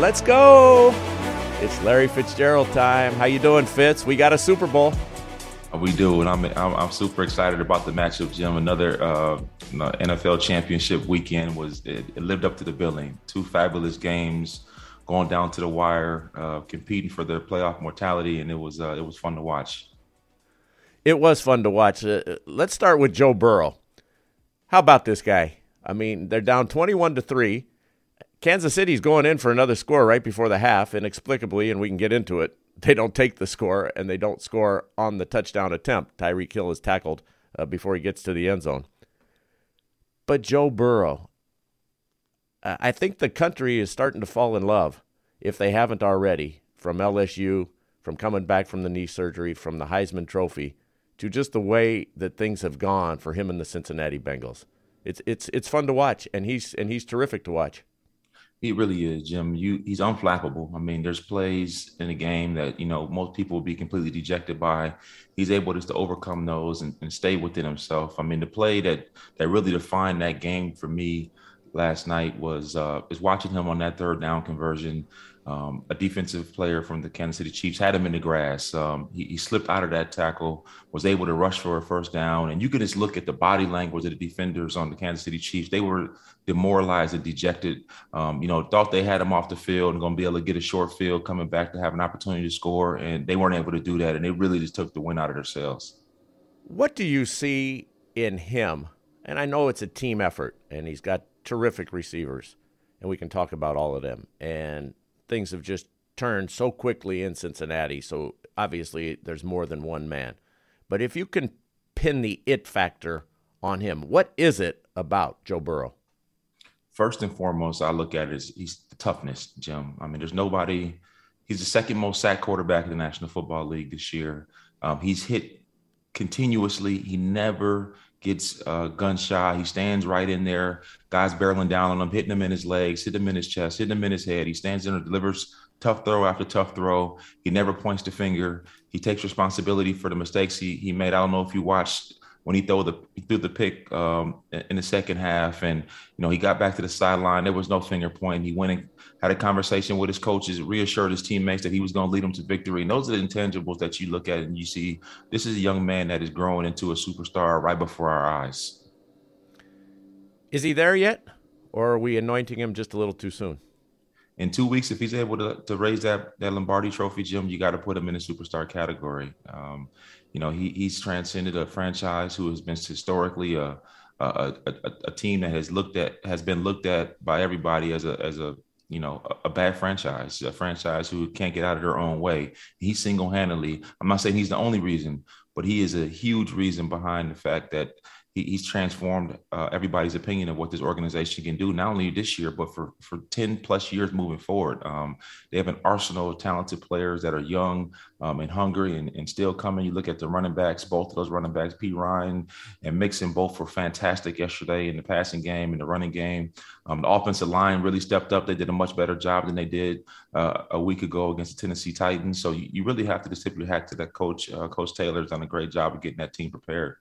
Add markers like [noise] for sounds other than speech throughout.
Let's go. It's Larry Fitzgerald time. How you doing, Fitz? We got a Super Bowl. We do, and I'm I'm, I'm super excited about the matchup, Jim. Another uh, NFL championship weekend was it, it, lived up to the billing. Two fabulous games, going down to the wire, uh, competing for their playoff mortality, and it was uh, it was fun to watch. It was fun to watch. Uh, let's start with Joe Burrow. How about this guy? I mean, they're down 21 to 3. Kansas City's going in for another score right before the half, inexplicably, and we can get into it. [laughs] They don't take the score, and they don't score on the touchdown attempt. Tyreek Hill is tackled uh, before he gets to the end zone. But Joe Burrow, I think the country is starting to fall in love, if they haven't already, from LSU, from coming back from the knee surgery, from the Heisman Trophy, to just the way that things have gone for him and the Cincinnati Bengals. It's it's it's fun to watch, and he's and he's terrific to watch. He really is, Jim. You he's unflappable. I mean, there's plays in the game that you know most people would be completely dejected by. He's able just to overcome those and, and stay within himself. I mean, the play that that really defined that game for me last night was uh, is watching him on that third down conversion. Um, a defensive player from the Kansas City Chiefs had him in the grass. Um, he, he, slipped out of that tackle, was able to rush for a first down, and you can just look at the body language of the defenders on the Kansas City Chiefs. They were demoralized and dejected. Um, you know, thought they had him off the field and going to be able to get a short field coming back to have an opportunity to score, and they weren't able to do that, and they really just took the win out of themselves. What do you see in him? And I know it's a team effort, and he's got terrific receivers, and we can talk about all of them. And things have just turned so quickly in Cincinnati. So obviously, there's more than one man. But if you can pin the it factor on him, what is it about Joe Burrow? First and foremost, I look at it as he's the toughness, Jim. I mean, there's nobody. He's the second most sacked quarterback in the National Football League this year. Um, he's hit continuously. He never gets uh, gun. He stands right in there. Guys barreling down on him, hitting him in his legs, hitting him in his chest, hitting him in his head. He stands there and delivers tough throw after tough throw. He never points the finger. He takes responsibility for the mistakes he, he made. I don't know if you watched when he threw the he threw the pick um, in the second half, and you know he got back to the sideline. There was no finger point. He went and had a conversation with his coaches, reassured his teammates that he was going to lead them to victory. And those are the intangibles that you look at and you see this is a young man that is growing into a superstar right before our eyes. Is he there yet, or are we anointing him just a little too soon? In two weeks, if he's able to, to raise that, that Lombardi trophy, Jim, you got to put him in the superstar category. Um, you know, he, he's transcended a franchise who has been historically a, a, a, a, team that has looked at has been looked at by everybody as a as a you know a, bad franchise, a franchise who can't get out of their own way. He single handedly. I'm not saying he's the only reason, but he is a huge reason behind the fact that he, he's transformed uh, everybody's opinion of what this organization can do, not only this year, but for, for 10 plus years moving forward. Um, they have an arsenal of talented players that are young um, and hungry and, and still coming. You look at the running backs, both of those running backs, Perine and Mixon, both were fantastic yesterday in the passing game and the running game. Um, the offensive line really stepped up. They did a much better job than they did uh, a week ago against the Tennessee Titans. So you, you really have to just tip your hat to that coach. Uh, coach Taylor's done a great job of getting that team prepared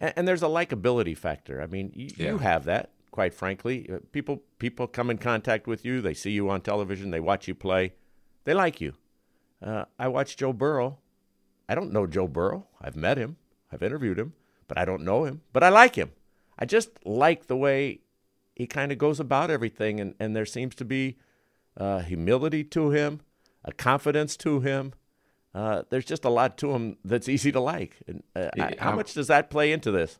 and, and there's a likability factor. I mean, you, yeah. you have that, quite frankly. Uh, people people come in contact with you. They see you on television. They watch you play. They like you. Uh, I watch Joe Burrow. I don't know Joe Burrow. I've met him. I've interviewed him, but I don't know him. But I like him. I just like the way he kind of goes about everything, and, and there seems to be uh, humility to him, a confidence to him, uh, there's just a lot to him that's easy to like. And, uh, yeah, how much does that play into this?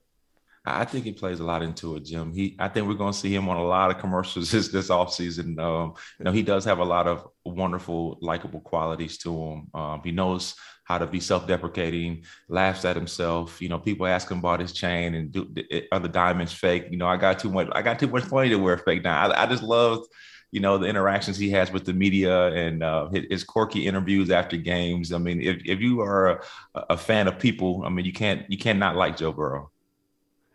I think he plays a lot into it, Jim. He, I think we're going to see him on a lot of commercials [laughs] this this offseason. Um, you know, he does have a lot of wonderful, likable qualities to him. Um, he knows how to be self-deprecating, laughs at himself. You know, people ask him about his chain and do, are the diamonds fake? You know, I got too much. I got too much money to wear fake now. I, I just love you know the interactions he has with the media and uh, his, his, quirky interviews after games. I mean, if, if you are a, a, fan of people, I mean, you can't you cannot like Joe Burrow.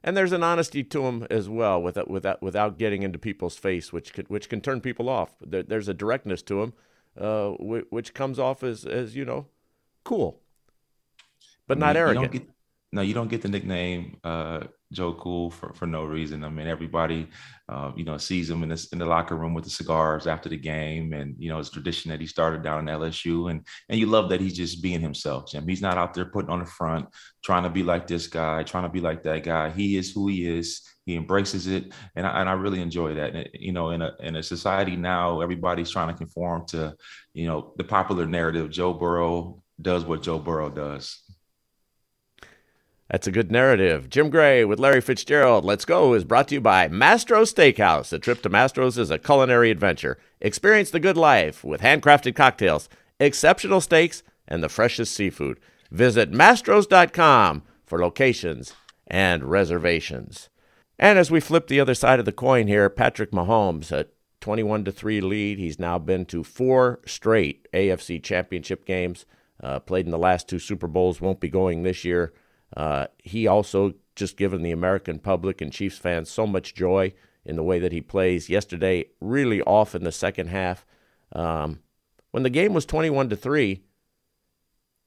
And there's an honesty to him as well, without without without getting into people's face, which could, which can turn people off. There, there's a directness to him, uh, which comes off as as you know, cool, but not arrogant. Get, no, you don't get the nickname uh, Joe Cool for, for no reason. I mean, everybody, uh, you know, sees him in, this, in the locker room with the cigars after the game, and you know, it's tradition that he started down in LSU, and and you love that he's just being himself, Jim. He's not out there putting on the front, trying to be like this guy, trying to be like that guy. He is who he is. He embraces it, and I, and I really enjoy that. And, you know, in a in a society now, everybody's trying to conform to, you know, the popular narrative. Joe Burrow does what Joe Burrow does. That's a good narrative. Jim Gray with Larry Fitzgerald. Let's go is brought to you by Mastro's Steakhouse. A trip to Mastro's is a culinary adventure. Experience the good life with handcrafted cocktails, exceptional steaks, and the freshest seafood. Visit mastros.com for locations and reservations. And as we flip the other side of the coin here, Patrick Mahomes, a 21 to 3 lead. He's now been to four straight AFC championship games, uh, played in the last two Super Bowls, won't be going this year. Uh, he also just given the American public and Chiefs fans so much joy in the way that he plays. Yesterday, really off in the second half. Um, when the game was 21 to 3,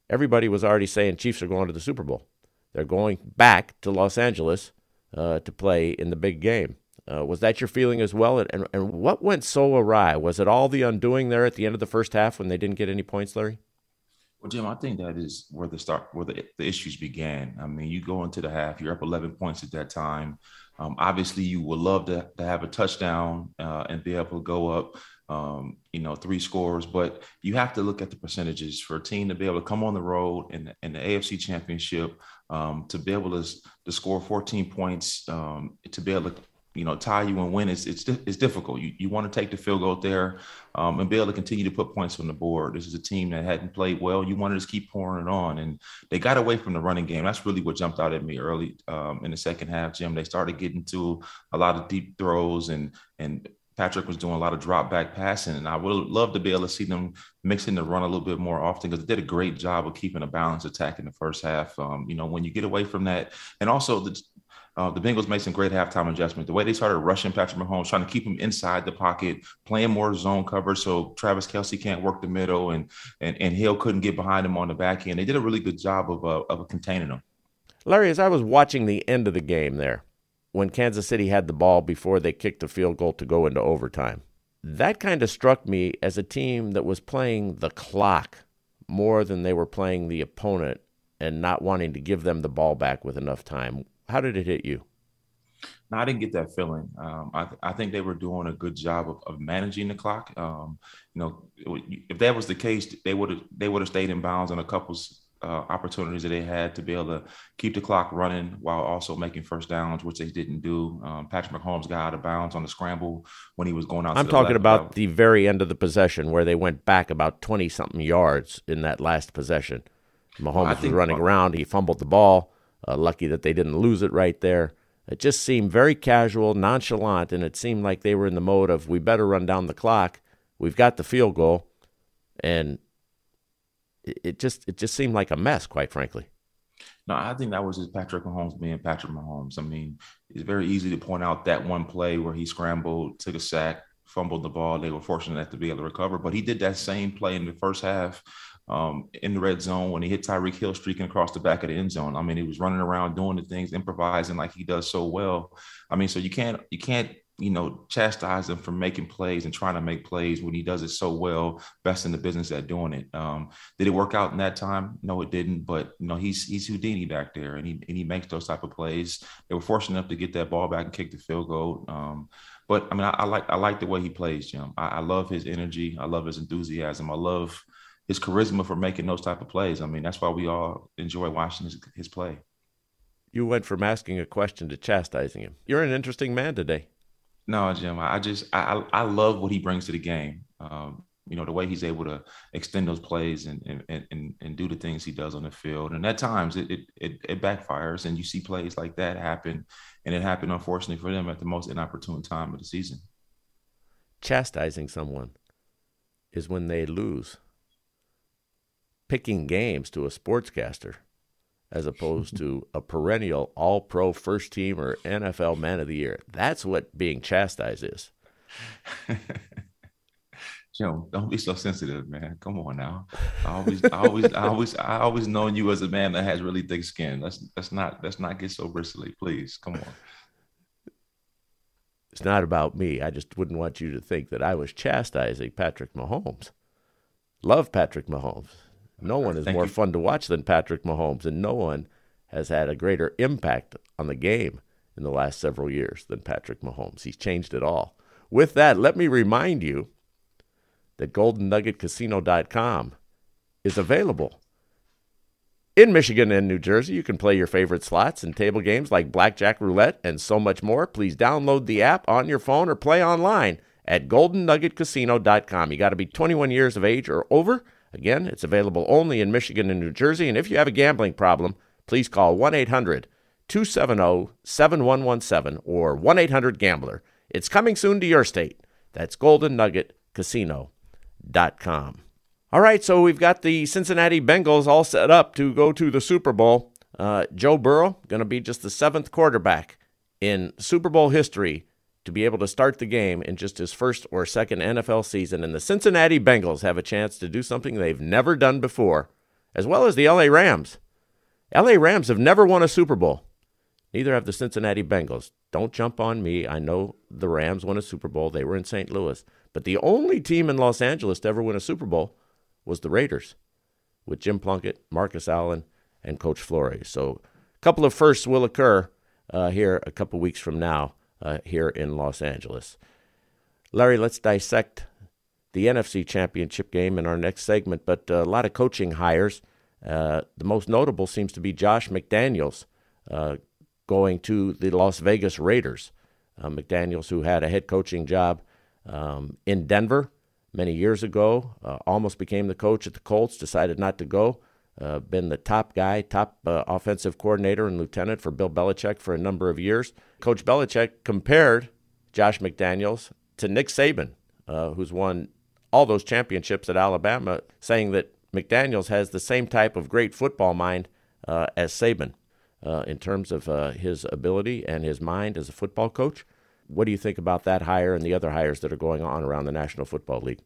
everybody was already saying Chiefs are going to the Super Bowl. They're going back to Los Angeles uh, to play in the big game. Uh, was that your feeling as well? And, and, and what went so awry? Was it all the undoing there at the end of the first half when they didn't get any points, Larry? Well, Jim, I think that is where the start, where the, the issues began. I mean, you go into the half, you're up 11 points at that time. Um, obviously, you would love to, to have a touchdown uh, and be able to go up, um, you know, three scores, but you have to look at the percentages for a team to be able to come on the road in, in the AFC Championship, um, to be able to, to score 14 points, um, to be able to you know tie you and win it's it's, it's difficult. You you want to take the field goal there um, and be able to continue to put points on the board. This is a team that hadn't played well. You want to just keep pouring it on, and they got away from the running game. That's really what jumped out at me early um, in the second half. Jim, they started getting to a lot of deep throws and and Patrick was doing a lot of drop back passing, and I would love to be able to see them mixing the run a little bit more often because they did a great job of keeping a balanced attack in the first half. Um, you know, when you get away from that, and also the uh, the Bengals made some great halftime adjustments. The way they started rushing Patrick Mahomes, trying to keep him inside the pocket, playing more zone cover so Travis Kelce can't work the middle and and and Hill couldn't get behind him on the back end. They did a really good job of uh, of containing him. Larry, as I was watching the end of the game there, when Kansas City had the ball before they kicked the field goal to go into overtime, that kind of struck me as a team that was playing the clock more than they were playing the opponent and not wanting to give them the ball back with enough time. How did it hit you? No, I didn't get that feeling. Um, I, I, think they were doing a good job of, of managing the clock. Um, you know, if that was the case, they would have they would have stayed in bounds on a couple uh, opportunities that they had to be able to keep the clock running while also making first downs, which they didn't do. Um, Patrick Mahomes got out of bounds on the scramble when he was going out. I'm talking about the very end of the possession where they went back about twenty something yards in that last possession. Mahomes was running around. He fumbled the ball. Uh, lucky that they didn't lose it right there. It just seemed very casual, nonchalant, and it seemed like they were in the mode of we better run down the clock. We've got the field goal, and it, it just it just seemed like a mess, quite frankly. No, I think that was just Patrick Mahomes being Patrick Mahomes. I mean, it's very easy to point out that one play where he scrambled, took a sack, fumbled the ball. They were fortunate enough to be able to recover, but he did that same play in the first half um, in the red zone when he hit Tyreek Hill streaking across the back of the end zone. I mean, he was running around doing the things, improvising like he does so well. I mean, so you can't you can't you know chastise him for making plays and trying to make plays when he does it so well, best in the business at doing it. Um, did it work out in that time? No, it didn't. But you know, he's he's Houdini back there, and he and he makes those type of plays. They were fortunate enough to get that ball back and kick the field goal. Um, but I mean, I, I, like I like the way he plays, Jim. I, I love his energy. I love his enthusiasm. I love his charisma for making those type of plays. I mean, that's why we all enjoy watching his, his play. You went from asking a question to chastising him. You're an interesting man today. No, Jim. I just I I love what he brings to the game. Um, you know the way he's able to extend those plays and and and, and do the things he does on the field. And at times it, it it it backfires, and you see plays like that happen, and it happened unfortunately for them at the most inopportune time of the season. Chastising someone is when they lose picking games to a sportscaster as opposed to [laughs] a perennial all pro first team or NFL man of the year. That's what being chastised is. [laughs] Jim, don't be so sensitive, man. Come on now. I always, I always, I always, I always known you as a man that has really thick skin. Let's let's not let's not get so bristly, please. Come on. It's not about me. I just wouldn't want you to think that I was chastising Patrick Mahomes. Love Patrick Mahomes. No one is Thank more you. fun to watch than Patrick Mahomes, and no one has had a greater impact on the game in the last several years than Patrick Mahomes. He's changed it all. With that, let me remind you that GoldenNuggetCasino.com is available. In Michigan and New Jersey, you can play your favorite slots and table games like blackjack roulette and so much more. Please download the app on your phone or play online at goldennuggetcasino.com. You got to be 21 years of age or over. Again, it's available only in Michigan and New Jersey. And if you have a gambling problem, please call 1 800 270 7117 or 1 800 Gambler. It's coming soon to your state. That's Golden Nugget goldennuggetcasino.com. All right, so we've got the Cincinnati Bengals all set up to go to the Super Bowl. Uh, Joe Burrow going to be just the seventh quarterback in Super Bowl history to be able to start the game in just his first or second NFL season. And the Cincinnati Bengals have a chance to do something they've never done before, as well as the LA Rams. LA Rams have never won a Super Bowl. Neither have the Cincinnati Bengals. Don't jump on me. I know the Rams won a Super Bowl. They were in St. Louis. But the only team in Los Angeles to ever win a Super Bowl was the Raiders with Jim Plunkett, Marcus Allen, and Coach Flores. So a couple of firsts will occur uh, here a couple weeks from now uh, here in Los Angeles. Larry, let's dissect the NFC Championship game in our next segment, but uh, a lot of coaching hires. Uh, the most notable seems to be Josh McDaniels uh, going to the Las Vegas Raiders. McDaniels, who had a head coaching job um, in Denver many years ago, almost became the coach at the Colts, decided not to go. Uh, been the top guy, top uh, offensive coordinator and lieutenant for Bill Belichick for a number of years. Coach Belichick compared Josh McDaniels to Nick Saban, uh, who's won all those championships at Alabama, saying that McDaniels has the same type of great football mind uh, as Saban uh, in terms of uh, his ability and his mind as a football coach. What do you think about that hire and the other hires that are going on around the National Football League?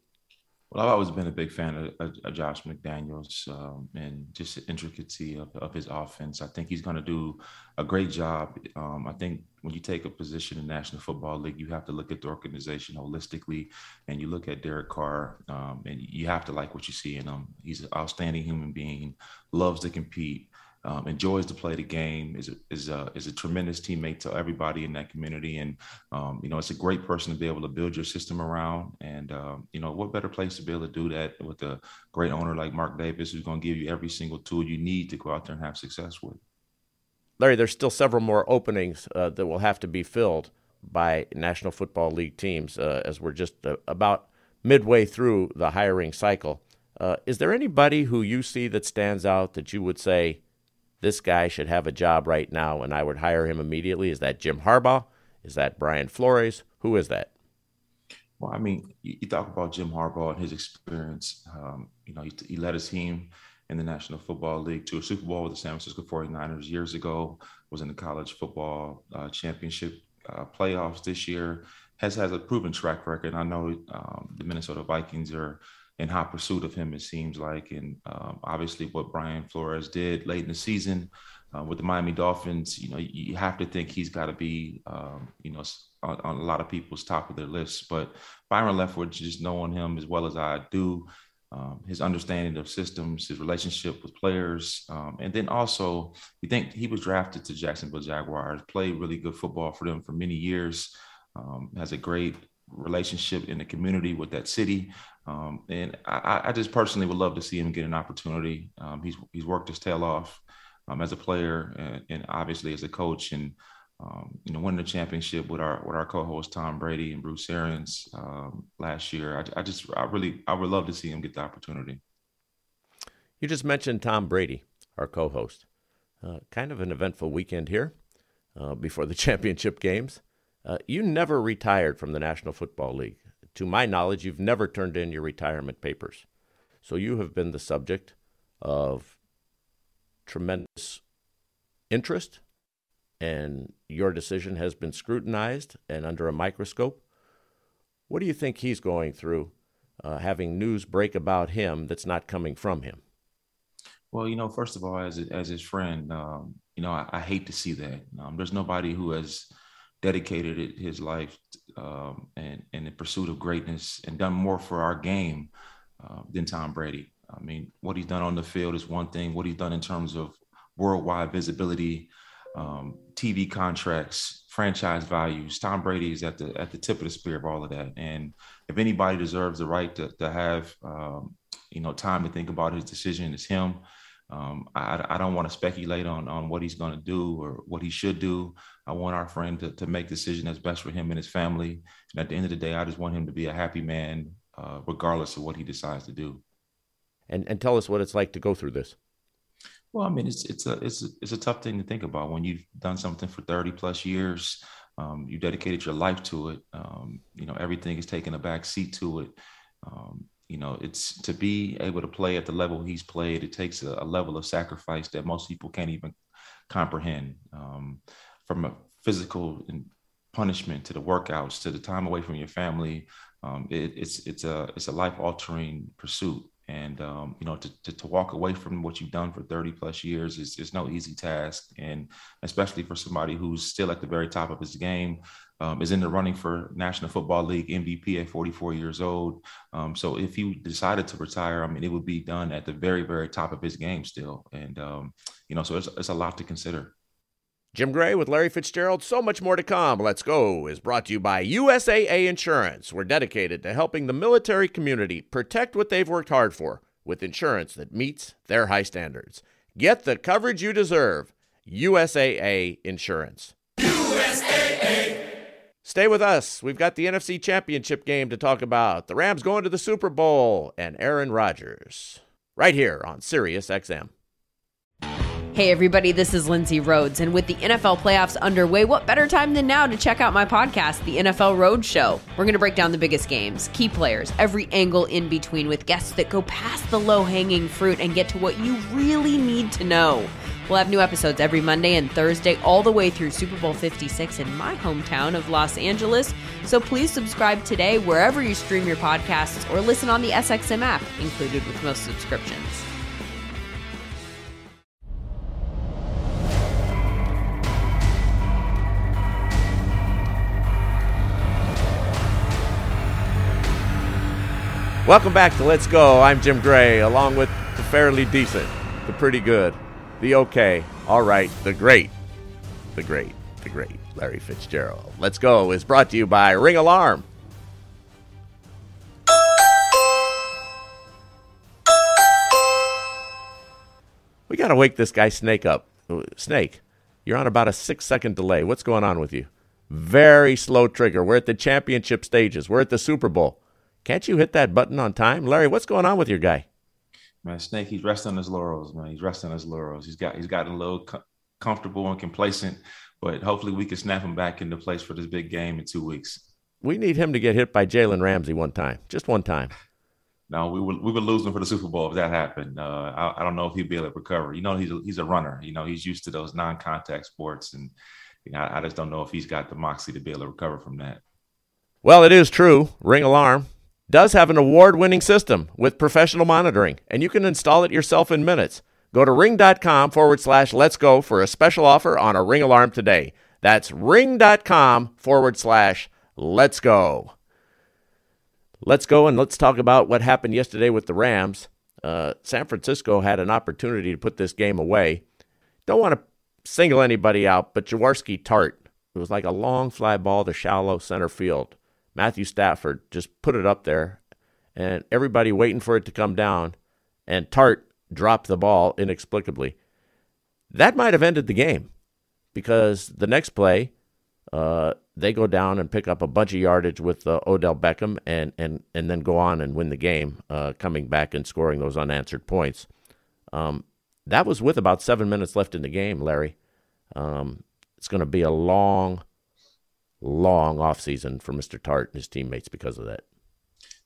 Well, I've always been a big fan of, of, Josh McDaniels um, and just the intricacy of, of his offense. I think he's going to do a great job. Um, I think when you take a position in National Football League, you have to look at the organization holistically, and you look at Derek Carr, um, and you have to like what you see in him. He's an outstanding human being, loves to compete um, enjoys to play the game, is a, is a, is a tremendous teammate to everybody in that community, and um, you know it's a great person to be able to build your system around. And um, you know what better place to be able to do that with a great owner like Mark Davis, who's going to give you every single tool you need to go out there and have success with. Larry, there's still several more openings uh, that will have to be filled by National Football League teams uh, as we're just uh, about midway through the hiring cycle. Uh, is there anybody who you see that stands out that you would say? This guy should have a job right now and I would hire him immediately? Is that Jim Harbaugh? Is that Brian Flores? Who is that? Well, I mean, you, talk about Jim Harbaugh and his experience. Um, you know, he, he, led his team in the National Football League to a Super Bowl with the San Francisco 49ers years ago, was in the college football uh, championship uh, playoffs this year, has has a proven track record. I know um, the Minnesota Vikings are in hot pursuit of him, it seems like. And um, obviously, what Brian Flores did late in the season uh, with the Miami Dolphins, you know, you have to think he's got to be, um, you know, on, on, a lot of people's top of their lists. But Byron Leftwich, just knowing him as well as I do, um, his understanding of systems, his relationship with players, um, and then also you think he was drafted to Jacksonville Jaguars, played really good football for them for many years, um, has a great relationship in the community with that city. Um, and I, I, just personally would love to see him get an opportunity. Um, he's he's worked his tail off um, as a player and, and, obviously as a coach, and um, you know winning the championship with our with our co-host Tom Brady and Bruce Arians um, last year. I, I, just I really I would love to see him get the opportunity. You just mentioned Tom Brady, our co-host. Uh, kind of an eventful weekend here uh, before the [laughs] championship games. Uh, you never retired from the National Football League to my knowledge, you've never turned in your retirement papers. So you have been the subject of tremendous interest, and your decision has been scrutinized and under a microscope. What do you think he's going through uh, having news break about him that's not coming from him? Well, you know, first of all, as as his friend, um, you know, I, I, hate to see that. Um, there's nobody who has dedicated his life um, and in the pursuit of greatness and done more for our game uh, than Tom Brady. I mean, what he's done on the field is one thing. What he's done in terms of worldwide visibility, um, TV contracts, franchise values. Tom Brady is at the at the tip of the spear of all of that. And if anybody deserves the right to, to have um, you know time to think about his decision, it's him. Um, I, I, don't want to speculate on, on what he's going to do or what he should do. I want our friend to, to make decision that's best for him and his family. And at the end of the day, I just want him to be a happy man, uh, regardless of what he decides to do. And and tell us what it's like to go through this. Well, I mean, it's it's a it's a, it's a tough thing to think about when you've done something for thirty plus years. Um, you dedicated your life to it. Um, you know, everything is taking a back seat to it. Um, you know, it's to be able to play at the level he's played. It takes a, a level of sacrifice that most people can't even comprehend. Um, from a physical punishment to the workouts to the time away from your family, um, it, it's it's a it's a life altering pursuit and um, you know to, to, to walk away from what you've done for 30 plus years is, is no easy task. And especially for somebody who's still at the very top of his game um, is in the running for national football league mvp at 44 years old. Um, so if he decided to retire i mean it would be done at the very very top of his game still. And um, you know so it's, it's a lot to consider Jim Gray with Larry Fitzgerald. So much more to come. Let's Go is brought to you by USAA Insurance. We're dedicated to helping the military community protect what they've worked hard for with insurance that meets their high standards. Get the coverage you deserve. USAA Insurance. USAA. Stay with us. We've got the NFC Championship game to talk about. The Rams going to the Super Bowl and Aaron Rodgers. Right here on Sirius XM. Hey, everybody, this is Lindsay Rhodes. And with the NFL playoffs underway, what better time than now to check out my podcast, The NFL Road Show? We're going to break down the biggest games, key players, every angle in between with guests that go past the low hanging fruit and get to what you really need to know. We'll have new episodes every Monday and Thursday, all the way through Super Bowl 56 in my hometown of Los Angeles. So please subscribe today wherever you stream your podcasts or listen on the SXM app, included with most subscriptions. Welcome back to Let's Go. I'm Jim Gray, along with the fairly decent, the pretty good, the okay, all right, the great, the great, the great Larry Fitzgerald. Let's Go is brought to you by Ring Alarm. We got to wake this guy Snake up. Snake, you're on about a six second delay. What's going on with you? Very slow trigger. We're at the championship stages, we're at the Super Bowl. Can't you hit that button on time, Larry? What's going on with your guy? Man, Snake, he's resting on his laurels, man. He's resting on his laurels. He's got he's gotten a little co- comfortable and complacent, but hopefully we can snap him back into place for this big game in two weeks. We need him to get hit by Jalen Ramsey one time, just one time. No, we would we would lose him for the Super Bowl if that happened. Uh, I, I, don't know if he'd be able to recover. You know, he's a, he's a runner. You know, he's used to those non-contact sports, and you know, I, I just don't know if he's got the moxie to be able to recover from that. Well, it is true. Ring alarm does have an award winning system with professional monitoring, and you can install it yourself in minutes. Go to ring.com forward slash let's go for a special offer on a ring alarm today. That's ring.com forward slash let's go. Let's go and let's talk about what happened yesterday with the Rams. Uh, San Francisco had an opportunity to put this game away. Don't want to single anybody out, but Jaquiski Tartt, it was like a long fly ball to shallow center field. Matthew Stafford just put it up there, and everybody waiting for it to come down, and Tartt dropped the ball inexplicably. That might have ended the game because the next play, uh, they go down and pick up a bunch of yardage with uh, Odell Beckham and, and, and then go on and win the game, uh, coming back and scoring those unanswered points. Um, that was with about seven minutes left in the game, Larry. Um, it's going to be a long, long offseason for Mr. Tartt and his teammates because of that.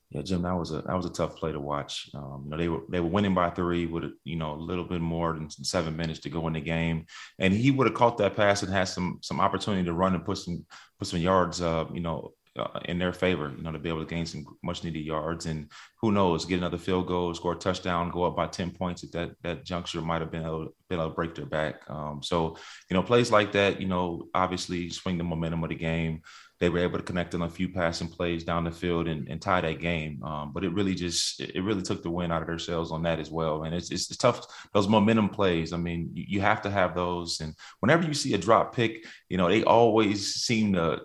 Yeah, Jim, that was a that was a tough play to watch. Um, you know, they were they were winning by three with you know a little bit more than seven minutes to go in the game, and he would have caught that pass and had some some opportunity to run and put some put some yards, uh, you know, uh, in their favor, you know, to be able to gain some much needed yards. And who knows, get another field goal, score a touchdown, go up by 10 points at that, that juncture might have been able, been able to break their back. Um, so, you know, plays like that, you know, obviously swing the momentum of the game. They were able to connect on a few passing plays down the field and, and tie that game. Um, but it really just, it really took the win out of their sails on that as well. And it's, it's, it's tough. Those momentum plays, I mean, you, you have to have those. And whenever you see a drop pick, you know, they always seem to,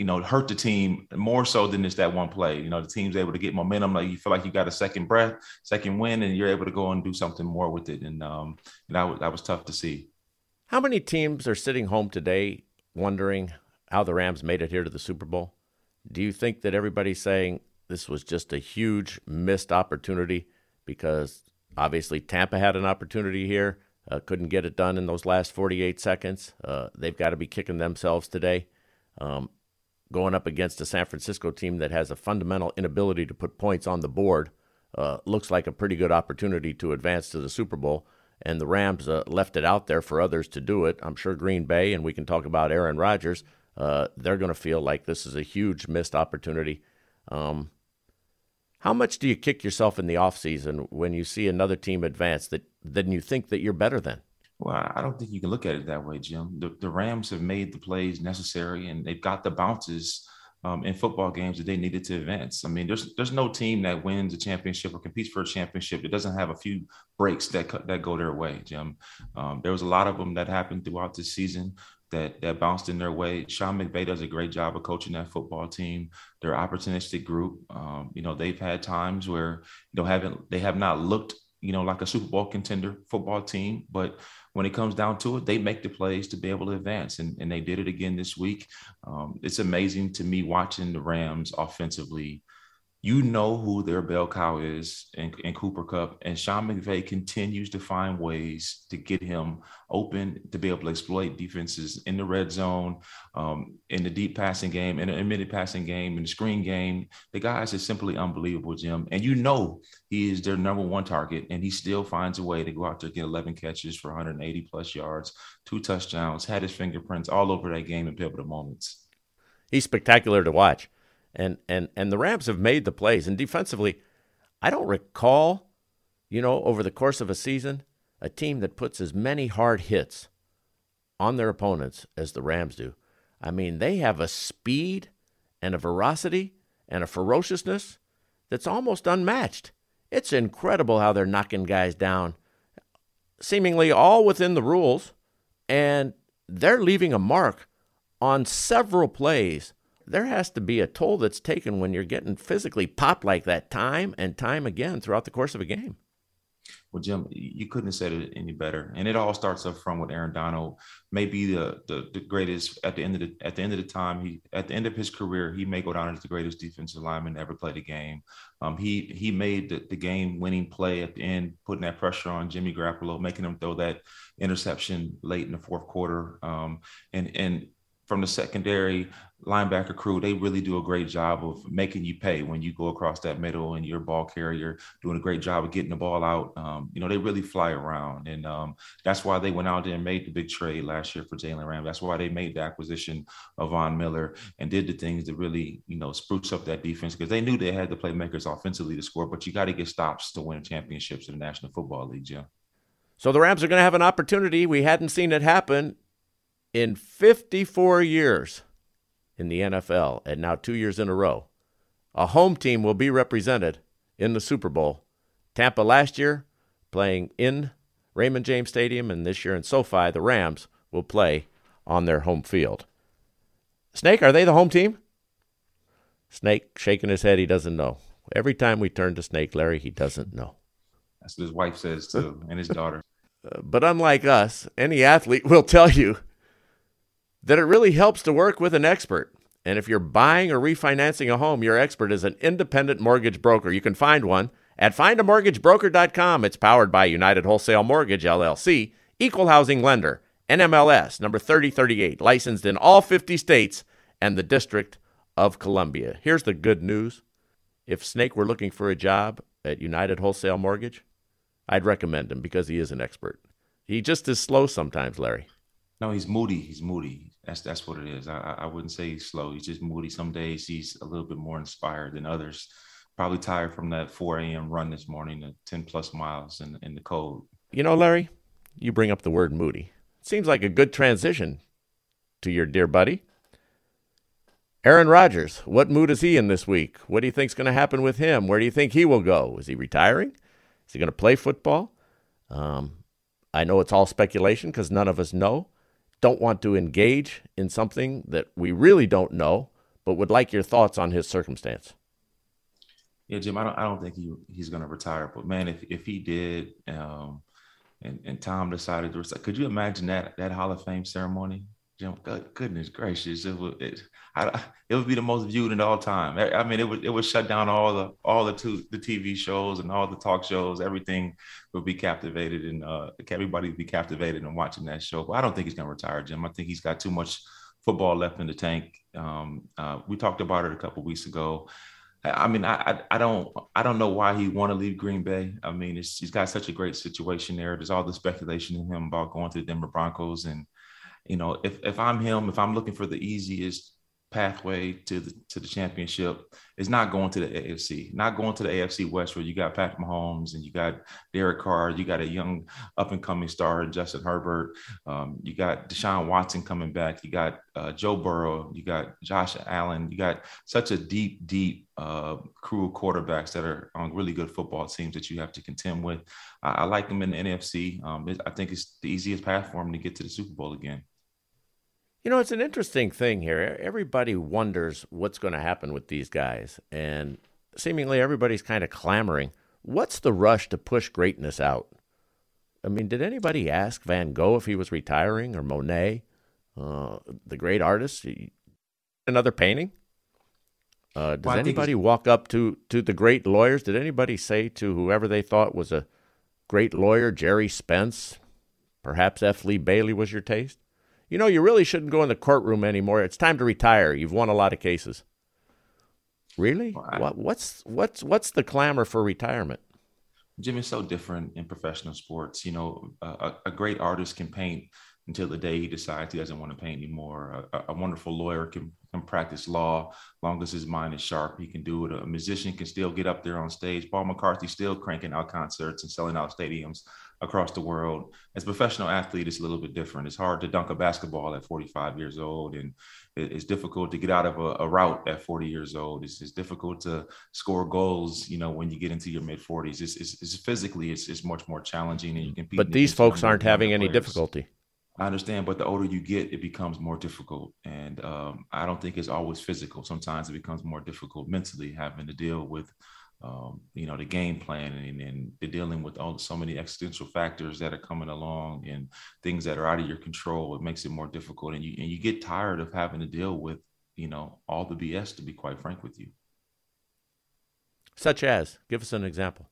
you know, hurt the team more so than just that one play. You know, the team's able to get momentum. Like you feel like you got a second breath, second win, and you're able to go and do something more with it. And um, and that was that was tough to see. How many teams are sitting home today wondering how the Rams made it here to the Super Bowl? Do you think that everybody's saying this was just a huge missed opportunity because obviously Tampa had an opportunity here, uh, couldn't get it done in those last 48 seconds. Uh, they've got to be kicking themselves today. Um, going up against a San Francisco team that has a fundamental inability to put points on the board uh, looks like a pretty good opportunity to advance to the Super Bowl. And the Rams uh, left it out there for others to do it. I'm sure Green Bay, and we can talk about Aaron Rodgers, uh, they're going to feel like this is a huge missed opportunity. Um, how much do you kick yourself in the offseason when you see another team advance that then you think that you're better than? Well, I don't think you can look at it that way, Jim. The, the Rams have made the plays necessary and they've got the bounces um, in football games that they needed to advance. I mean, there's there's no team that wins a championship or competes for a championship that doesn't have a few breaks that that go their way, Jim. Um, there was a lot of them that happened throughout the season that that bounced in their way. Sean McVay does a great job of coaching that football team. They're opportunistic group. Um, you know, they've had times where you know haven't they have not looked you know like a Super Bowl contender football team, but when it comes down to it, they make the plays to be able to advance. And, and they did it again this week. Um, it's amazing to me watching the Rams offensively you know who their bell cow is in, in, Cooper Kupp, and Sean McVay continues to find ways to get him open to be able to exploit defenses in the red zone, um, in the deep passing game, in the intermediate passing game, in the screen game. The guys is simply unbelievable, Jim. And you know he is their number one target, and he still finds a way to go out there get 11 catches for 180 plus yards, two touchdowns, had his fingerprints all over that game in pivotal moments. He's spectacular to watch and and and the Rams have made the plays. And defensively, I don't recall, you know, over the course of a season, a team that puts as many hard hits on their opponents as the Rams do. I mean, they have a speed and a veracity and a ferociousness that's almost unmatched. It's incredible how they're knocking guys down, seemingly all within the rules, and they're leaving a mark on several plays there has to be a toll that's taken when you're getting physically popped like that time and time again throughout the course of a game. Well, Jim, you couldn't have said it any better. And it all starts up from with Aaron Donald, maybe the, the the greatest at the end of the at the end of the time. He at the end of his career, he may go down as the greatest defensive lineman ever play the game. Um, he he made the, the game winning play at the end, putting that pressure on Jimmy Garoppolo, making him throw that interception late in the fourth quarter. Um, and and from the secondary linebacker crew, they really do a great job of making you pay when you go across that middle and your ball carrier doing a great job of getting the ball out. Um, you know, they really fly around. And um, that's why they went out there and made the big trade last year for Jalen Ram. That's why they made the acquisition of Von Miller and did the things that really, you know, spruce up that defense because they knew they had the playmakers offensively to score, but you got to get stops to win championships in the National Football League, Jim. So the Rams are going to have an opportunity. We hadn't seen it happen in 54 years in the NFL, and now two years in a row, a home team will be represented in the Super Bowl. Tampa last year playing in Raymond James Stadium, and this year in SoFi, the Rams will play on their home field. Snake, are they the home team? Snake shaking his head, he doesn't know. Every time we turn to Snake, Larry, he doesn't know. That's what his wife says too, and his daughter. Uh, [laughs] but unlike us, any athlete will tell you that it really helps to work with an expert. And if you're buying or refinancing a home, your expert is an independent mortgage broker. You can find one at findamortgagebroker.com. It's powered by United Wholesale Mortgage, LLC, Equal Housing Lender, NMLS number 3038, licensed in all 50 states and the District of Columbia. Here's the good news. If Snake were looking for a job at United Wholesale Mortgage, I'd recommend him because he is an expert. He just is slow sometimes, Larry. No, he's moody. He's moody. That's that's what it is. I, I wouldn't say he's slow. He's just moody. Some days he's a little bit more inspired than others. Probably tired from that 4 a.m. run this morning, the 10 plus miles in, in the cold. You know, Larry, you bring up the word moody. Seems like a good transition to your dear buddy. Aaron Rodgers, what mood is he in this week? What do you think's going to happen with him? Where do you think he will go? Is he retiring? Is he going to play football? Um, I know it's all speculation because none of us know. Don't want to engage in something that we really don't know, but would like your thoughts on his circumstance. Yeah, Jim, I don't, I don't think he, he's going to retire. But man, if if he did, um, and and Tom decided to retire, could you imagine that that Hall of Fame ceremony? Jim, goodness gracious, it would it, I, it would be the most viewed in all time. I, mean, it would it would shut down all the all the two, the TV shows and all the talk shows. Everything would be captivated, and uh, everybody would be captivated and watching that show. But I don't think he's to retire, Jim. I think he's got too much football left in the tank. Um, uh, we talked about it a couple weeks ago. I mean, I, I don't I don't know why he want to leave Green Bay. I mean, he's got such a great situation there. There's all the speculation in him about going to the Denver Broncos, and you know, if if I'm him, if I'm looking for the easiest pathway to the to the championship is not going to the AFC, not going to the AFC West where you got Patrick Mahomes and you got Derek Carr, you got a young up and coming star Justin Herbert, um, you got Deshaun Watson coming back, you got uh, Joe Burrow, you got Josh Allen, you got such a deep, deep uh, crew of quarterbacks that are on really good football teams that you have to contend with. I, I like them in the NFC. Um, I think it's the easiest path for them to get to the Super Bowl again. You know, it's an interesting thing here. Everybody wonders what's going to happen with these guys, and seemingly everybody's kind of clamoring. What's the rush to push greatness out? I mean, did anybody ask Van Gogh if he was retiring or Monet, uh, the great artist? Another painting? Uh, does well, anybody walk up to, to the great lawyers? Did anybody say to whoever they thought was a great lawyer, Gerry Spence, perhaps F. Lee Bailey was your taste? You know, you really shouldn't go in the courtroom anymore. It's time to retire. You've won a lot of cases. Really? Well, I, what, what's what's what's the clamor for retirement? Jim is so different in professional sports. You know, a, a, great artist can paint until the day he decides he doesn't want to paint anymore. A, a, wonderful lawyer can, can practice law long as his mind is sharp. He can do it. A musician can still get up there on stage. Paul McCartney still cranking out concerts and selling out stadiums across the world. As a professional athlete, it's a little bit different. It's hard to dunk a basketball at 45 years old, and it's difficult to get out of a, a route at 40 years old. It's, it's, difficult to score goals, you know, when you get into your mid 40s. It's, it's, it's, physically, it's, it's much more challenging, and you compete. But these folks aren't having any players. difficulty. I understand, but the older you get, it becomes more difficult, and um, I don't think it's always physical. Sometimes it becomes more difficult mentally, having to deal with um, you know, the game planning and the dealing with all so many existential factors that are coming along and things that are out of your control. It makes it more difficult, and you and you get tired of having to deal with, you know, all the BS. To be quite frank with you, such as, give us an example.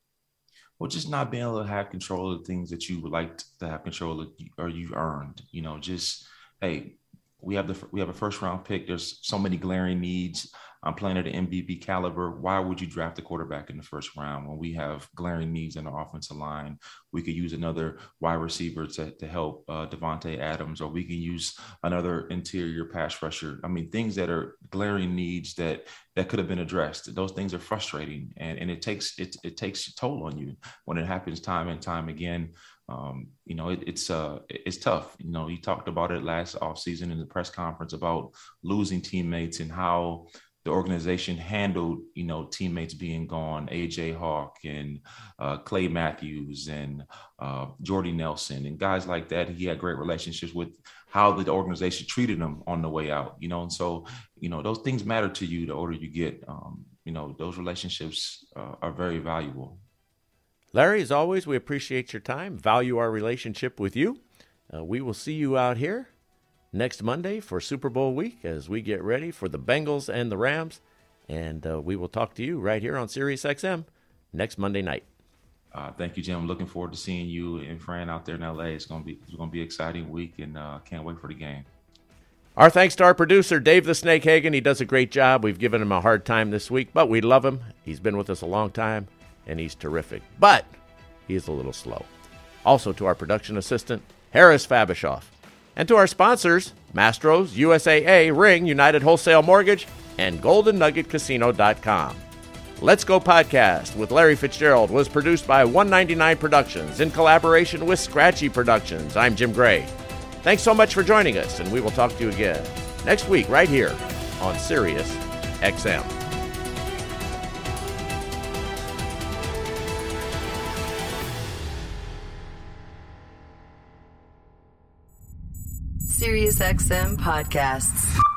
Well, just not being able to have control of the things that you would like to have control of, or you've earned. You know, just hey, we have the we have a first round pick. There's so many glaring needs I'm playing at an MVP caliber. Why would you draft a quarterback in the first round when we have glaring needs in the offensive line? We could use another wide receiver to, to help uh, Davante Adams, or we can use another interior pass rusher. I mean, things that are glaring needs that that could have been addressed. Those things are frustrating, and, and it takes it it takes a toll on you when it happens time and time again. Um, you know, it, it's uh, it's tough. You know, he talked about it last offseason in the press conference about losing teammates and how the organization handled, you know, teammates being gone, AJ Hawk and uh, Clay Matthews and uh, Jordy Nelson and guys like that. He had great relationships with how the organization treated them on the way out, you know. And so, you know, those things matter to you the older you get. Um, you know, those relationships uh, are very valuable. Larry, as always, we appreciate your time, value our relationship with you. Uh, we will see you out here next Monday for Super Bowl week as we get ready for the Bengals and the Rams. And uh, we will talk to you right here on Sirius XM next Monday night. Uh, thank you, Jim. Looking forward to seeing you and Fran out there in LA. It's gonna be it's gonna be an exciting week, and uh, can't wait for the game. Our thanks to our producer Dave the Snake Hagen. He does a great job. We've given him a hard time this week, but we love him. He's been with us a long time, and he's terrific. But he is a little slow. Also to our production assistant Harris Fabishoff. And to our sponsors, Mastro's, USAA, Ring, United Wholesale Mortgage, and GoldenNuggetCasino.com. Let's Go Podcast with Larry Fitzgerald was produced by 199 Productions in collaboration with Scratchy Productions. I'm Jim Gray. Thanks so much for joining us, and we will talk to you again next week right here on Sirius XM. SiriusXM podcasts.